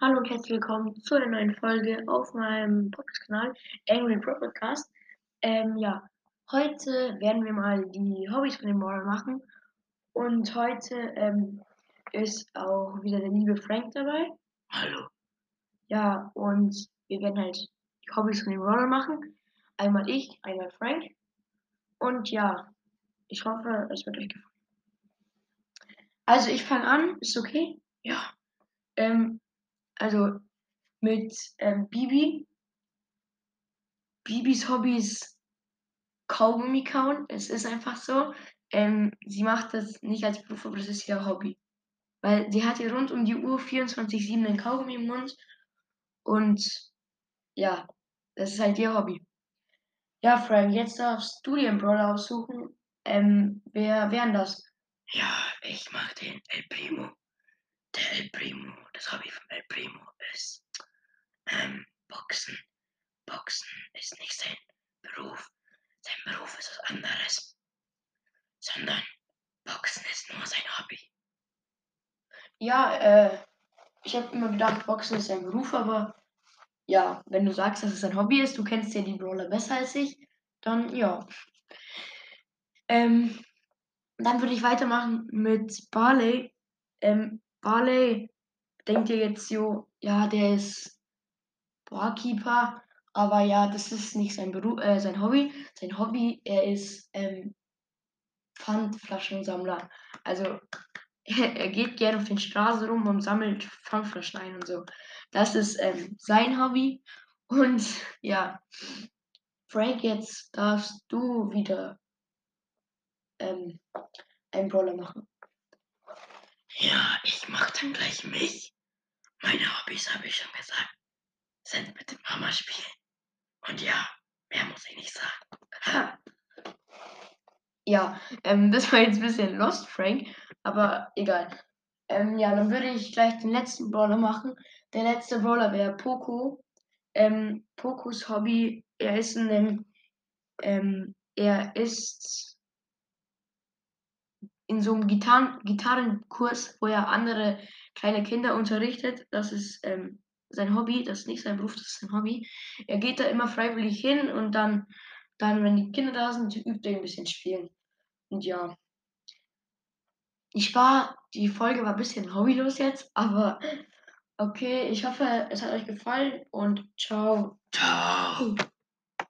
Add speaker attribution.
Speaker 1: Hallo und herzlich willkommen zu einer neuen Folge auf meinem Podcast-Kanal Angry Pro Podcast. Ähm, ja, heute werden wir mal die Hobbys von dem Moral machen und heute ähm, ist auch wieder der liebe Frank dabei.
Speaker 2: Hallo.
Speaker 1: Ja, und wir werden halt die Hobbys von dem Moral machen. Einmal ich, einmal Frank. Und ja, ich hoffe, es wird euch gefallen. Also ich fange an, ist okay?
Speaker 2: Ja.
Speaker 1: Ähm, also mit ähm, Bibi. Bibis Hobbys Kaugummi kauen. Es ist einfach so. Ähm, sie macht das nicht als Beruf, aber das ist ihr Hobby. Weil sie hat ja rund um die Uhr 24-7 einen Kaugummi im Mund. Und ja, das ist halt ihr Hobby. Ja, Frank, jetzt darfst du dir einen Brawler aussuchen. Ähm, wer wären das?
Speaker 2: Ja, ich mag den El Primo. Der El Primo, das Hobby von El Primo ist ähm, Boxen. Boxen ist nicht sein Beruf. Sein Beruf ist was anderes. Sondern Boxen ist nur sein Hobby.
Speaker 1: Ja, äh, ich habe immer gedacht, Boxen ist sein Beruf, aber ja, wenn du sagst, dass es ein Hobby ist, du kennst ja die Brawler besser als ich, dann ja. Ähm, dann würde ich weitermachen mit Barley. Ähm, Barley, denkt ihr jetzt so, ja, der ist Barkeeper, aber ja, das ist nicht sein Beruf, äh, sein Hobby. Sein Hobby, er ist ähm, Pfandflaschensammler. Also er geht gerne auf den Straßen rum und sammelt Pfandflaschen ein und so. Das ist ähm, sein Hobby. Und ja, Frank, jetzt darfst du wieder ähm, einen Brawler machen.
Speaker 2: Ja, ich mach dann gleich mich. Meine Hobbys, habe ich schon gesagt, sind mit dem Mama spielen. Und ja, mehr muss ich nicht sagen.
Speaker 1: Ja, ähm, das war jetzt ein bisschen lost, Frank, aber egal. Ähm, ja, dann würde ich gleich den letzten Brawler machen. Der letzte Brawler wäre Poco. Ähm, Pocos Hobby, er ist in einem, ähm, er ist in so einem Gitarren Gitarrenkurs, wo er andere kleine Kinder unterrichtet. Das ist ähm, sein Hobby, das ist nicht sein Beruf, das ist sein Hobby. Er geht da immer freiwillig hin und dann, dann wenn die Kinder da sind, übt er ein bisschen spielen. Und ja. Ich war, die Folge war ein bisschen hobbylos jetzt, aber okay, ich hoffe, es hat euch gefallen und ciao.
Speaker 2: Ciao.